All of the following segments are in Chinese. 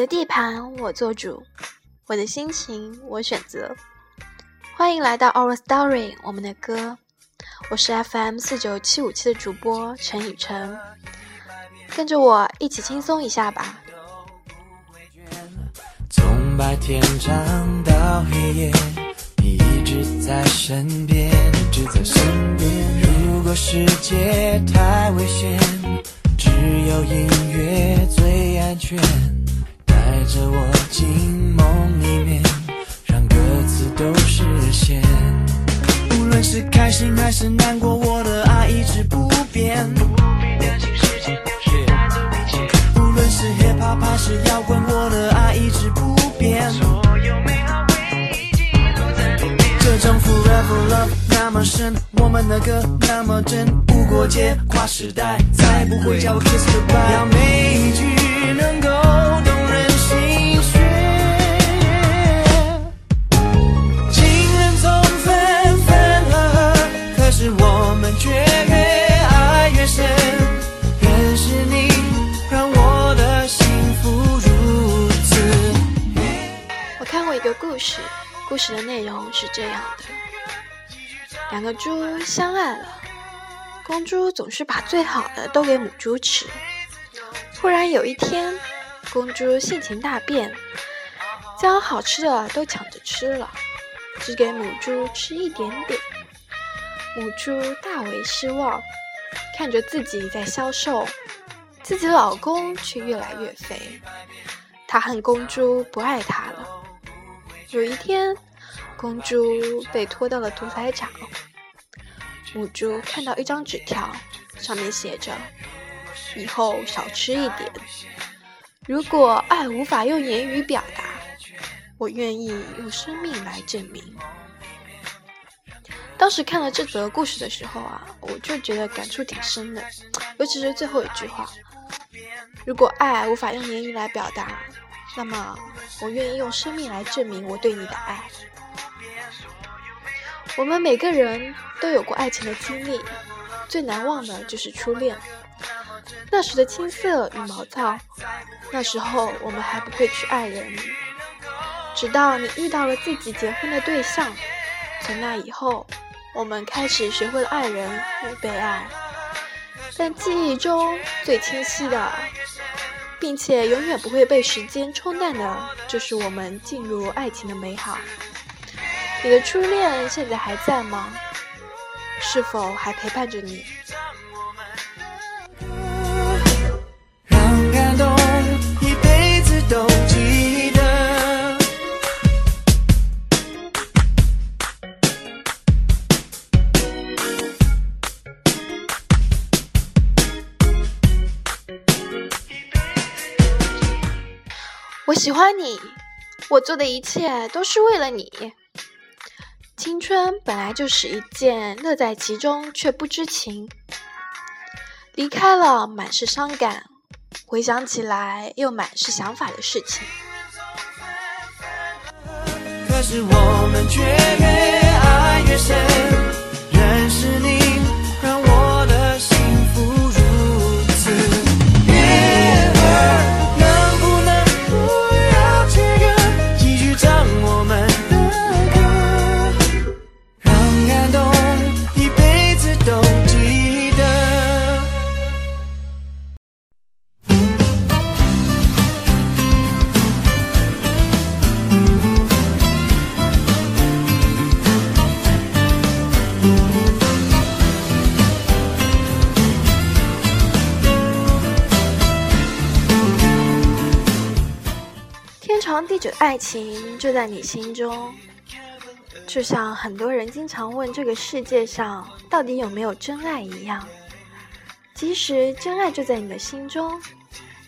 我的地盘我做主，我的心情我选择。欢迎来到 Our Story，我们的歌。我是 FM 四九七五七的主播陈雨辰，跟着我一起轻松一下吧。从白天唱到黑夜，你一直在身边，一直在身边。如果世界太危险，只有音乐最安全。时代，再不会叫我 kiss goodbye。公猪总是把最好的都给母猪吃。突然有一天，公猪性情大变，将好吃的都抢着吃了，只给母猪吃一点点。母猪大为失望，看着自己在消瘦，自己老公却越来越肥，她恨公猪不爱她了。有一天，公猪被拖到了屠宰场。母猪看到一张纸条，上面写着：“以后少吃一点。如果爱无法用言语表达，我愿意用生命来证明。”当时看了这则故事的时候啊，我就觉得感触挺深的，尤其是最后一句话：“如果爱无法用言语来表达。”那么，我愿意用生命来证明我对你的爱。我们每个人都有过爱情的经历，最难忘的就是初恋。那时的青涩与毛躁，那时候我们还不会去爱人。直到你遇到了自己结婚的对象，从那以后，我们开始学会了爱人与被爱。但记忆中最清晰的。并且永远不会被时间冲淡的，就是我们进入爱情的美好。你的初恋现在还在吗？是否还陪伴着你？让感动一辈子都记得。我喜欢你，我做的一切都是为了你。青春本来就是一件乐在其中却不知情，离开了满是伤感，回想起来又满是想法的事情。可是我们却越爱越深，认识你地久的爱情就在你心中，就像很多人经常问这个世界上到底有没有真爱一样。其实真爱就在你的心中，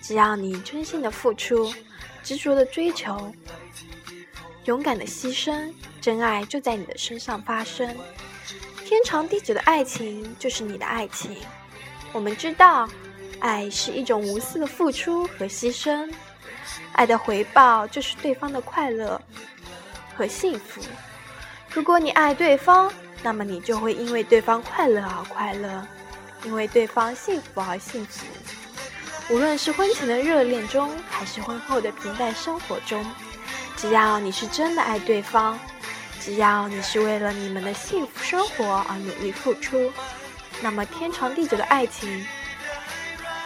只要你真心的付出，执着的追求，勇敢的牺牲，真爱就在你的身上发生。天长地久的爱情就是你的爱情。我们知道，爱是一种无私的付出和牺牲。爱的回报就是对方的快乐和幸福。如果你爱对方，那么你就会因为对方快乐而快乐，因为对方幸福而幸福。无论是婚前的热恋中，还是婚后的平淡生活中，只要你是真的爱对方，只要你是为了你们的幸福生活而努力付出，那么天长地久的爱情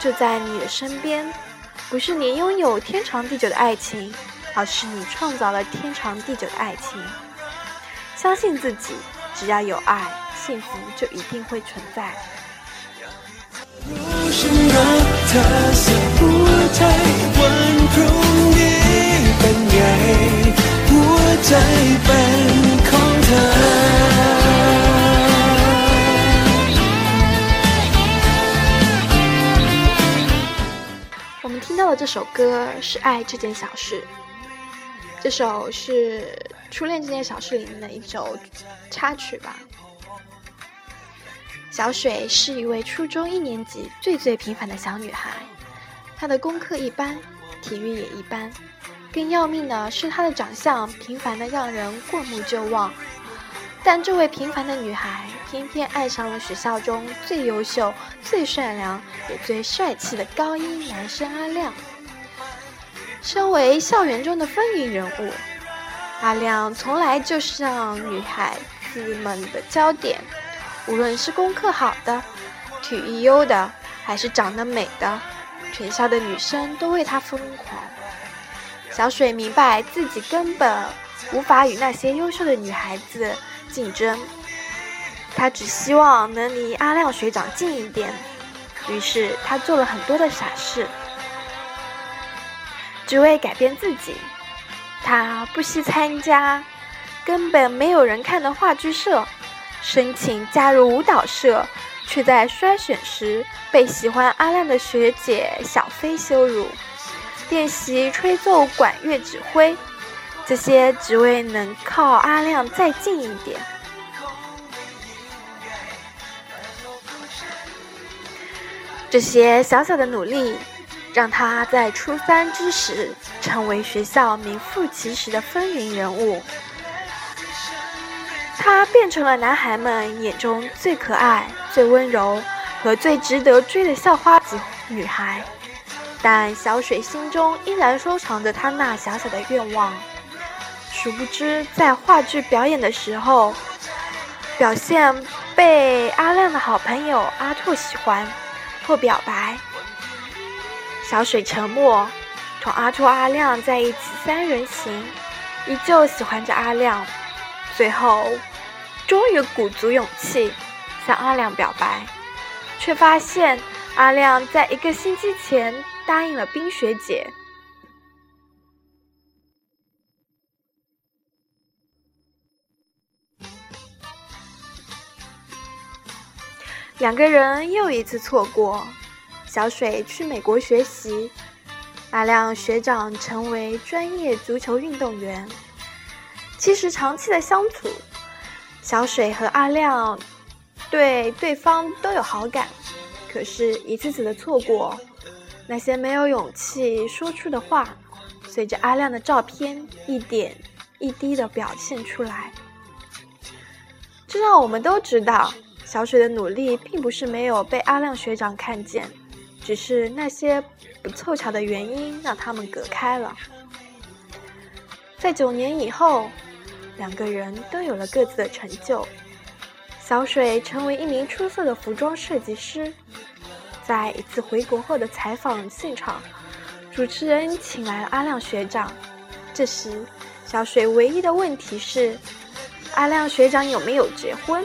就在你的身边。不是你拥有天长地久的爱情，而是你创造了天长地久的爱情。相信自己，只要有爱，幸福就一定会存在。听到的这首歌是《爱这件小事》，这首是《初恋这件小事》里面的一首插曲吧。小水是一位初中一年级最最平凡的小女孩，她的功课一般，体育也一般，更要命的是她的长相平凡的让人过目就忘。但这位平凡的女孩偏偏爱上了学校中最优秀、最善良也最帅气的高一男生阿亮。身为校园中的风云人物，阿亮从来就是让女孩子们的焦点。无论是功课好的、体育优的，还是长得美的，全校的女生都为他疯狂。小水明白自己根本无法与那些优秀的女孩子竞争，他只希望能离阿亮学长近一点。于是他做了很多的傻事，只为改变自己。他不惜参加根本没有人看的话剧社。申请加入舞蹈社，却在筛选时被喜欢阿亮的学姐小飞羞辱。练习吹奏管乐指挥，这些只为能靠阿亮再近一点。这些小小的努力，让他在初三之时成为学校名副其实的风云人物。她变成了男孩们眼中最可爱、最温柔和最值得追的校花级女孩，但小水心中依然收藏着她那小小的愿望。殊不知，在话剧表演的时候，表现被阿亮的好朋友阿拓喜欢，破表白。小水沉默，同阿拓、阿亮在一起三人行，依旧喜欢着阿亮。最后。终于鼓足勇气向阿亮表白，却发现阿亮在一个星期前答应了冰雪姐。两个人又一次错过。小水去美国学习，阿亮学长成为专业足球运动员。其实长期的相处。小水和阿亮对对方都有好感，可是，一次次的错过，那些没有勇气说出的话，随着阿亮的照片一点一滴的表现出来。这让我们都知道，小水的努力并不是没有被阿亮学长看见，只是那些不凑巧的原因让他们隔开了。在九年以后。两个人都有了各自的成就。小水成为一名出色的服装设计师。在一次回国后的采访现场，主持人请来了阿亮学长。这时，小水唯一的问题是：阿亮学长有没有结婚？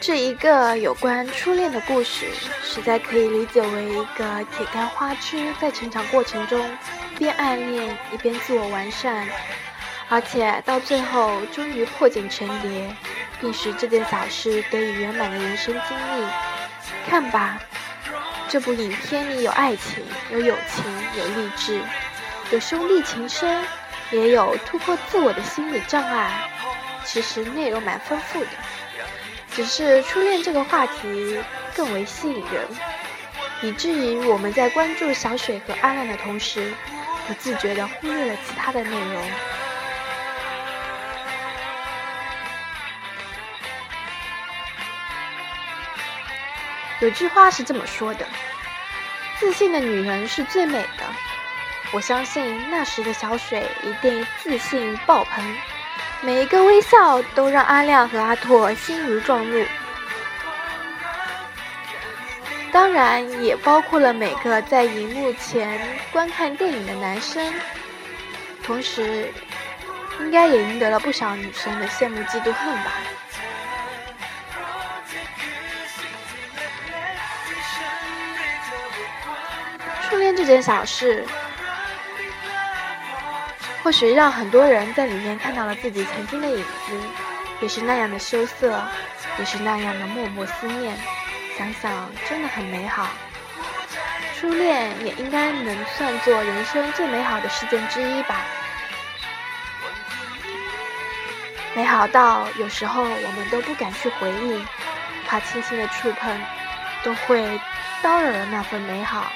这一个有关初恋的故事，实在可以理解为一个铁杆花痴在成长过程中，边暗恋一边自我完善，而且到最后终于破茧成蝶，并使这件小事得以圆满的人生经历。看吧，这部影片里有爱情，有友情，有励志，有兄弟情深，也有突破自我的心理障碍。其实内容蛮丰富的。只是初恋这个话题更为吸引人，以至于我们在关注小水和阿亮的同时，不自觉地忽略了其他的内容。有句话是这么说的：“自信的女人是最美的。”我相信那时的小水一定自信爆棚。每一个微笑都让阿亮和阿拓心如撞入，当然也包括了每个在荧幕前观看电影的男生，同时应该也赢得了不少女生的羡慕嫉妒恨吧。初恋这件小事。或许让很多人在里面看到了自己曾经的影子，也是那样的羞涩，也是那样的默默思念。想想真的很美好。初恋也应该能算作人生最美好的事件之一吧。美好到有时候我们都不敢去回忆，怕轻轻的触碰都会叨扰了那份美好。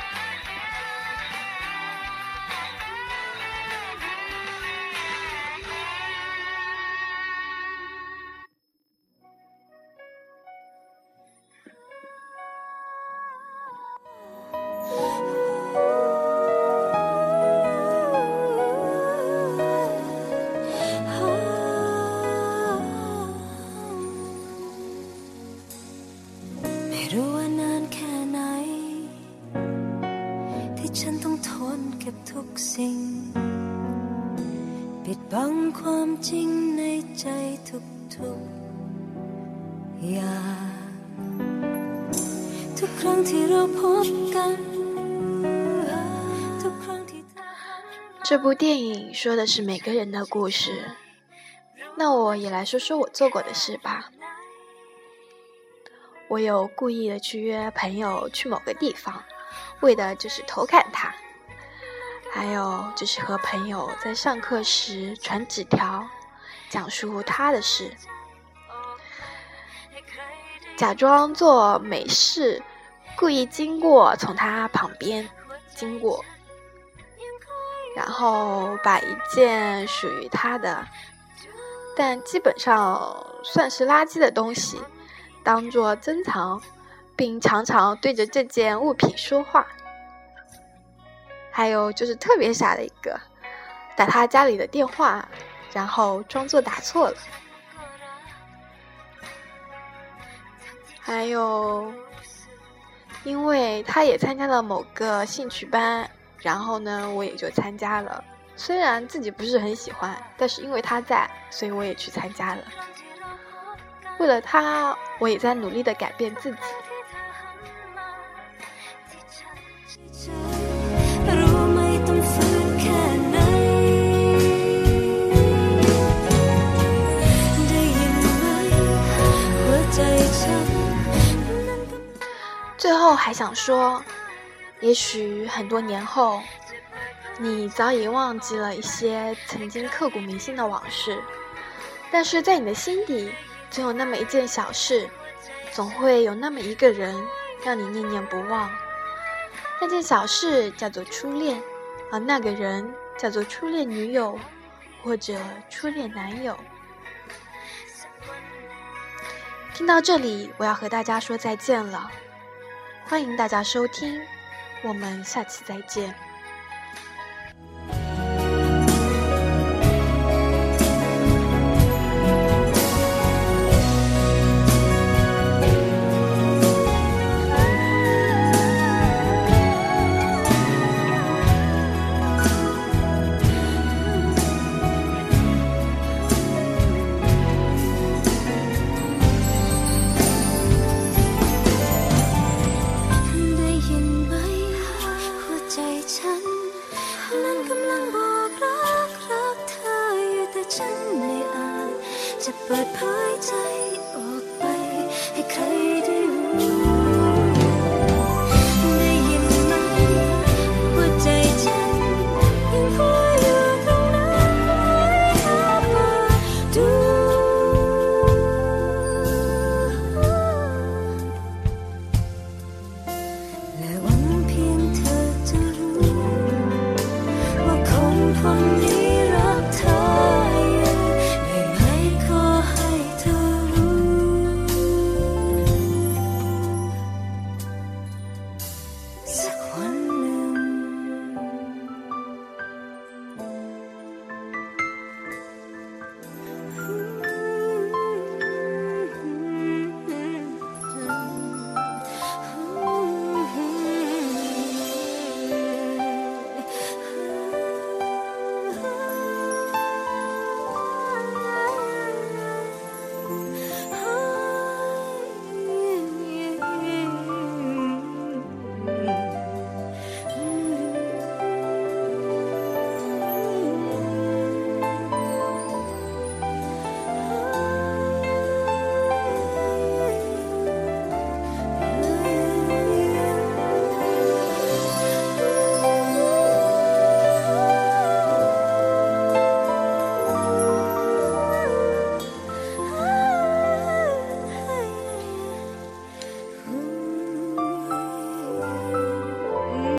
这部电影说的是每个人的故事，那我也来说说我做过的事吧。我有故意的去约朋友去某个地方，为的就是偷看他；还有就是和朋友在上课时传纸条，讲述他的事，假装做美事，故意经过从他旁边经过。然后把一件属于他的，但基本上算是垃圾的东西，当做珍藏，并常常对着这件物品说话。还有就是特别傻的一个，打他家里的电话，然后装作打错了。还有，因为他也参加了某个兴趣班。然后呢，我也就参加了。虽然自己不是很喜欢，但是因为他在，所以我也去参加了。为了他，我也在努力的改变自己。最后还想说。也许很多年后，你早已忘记了一些曾经刻骨铭心的往事，但是在你的心底，总有那么一件小事，总会有那么一个人让你念念不忘。那件小事叫做初恋，而那个人叫做初恋女友，或者初恋男友。听到这里，我要和大家说再见了，欢迎大家收听。我们下期再见。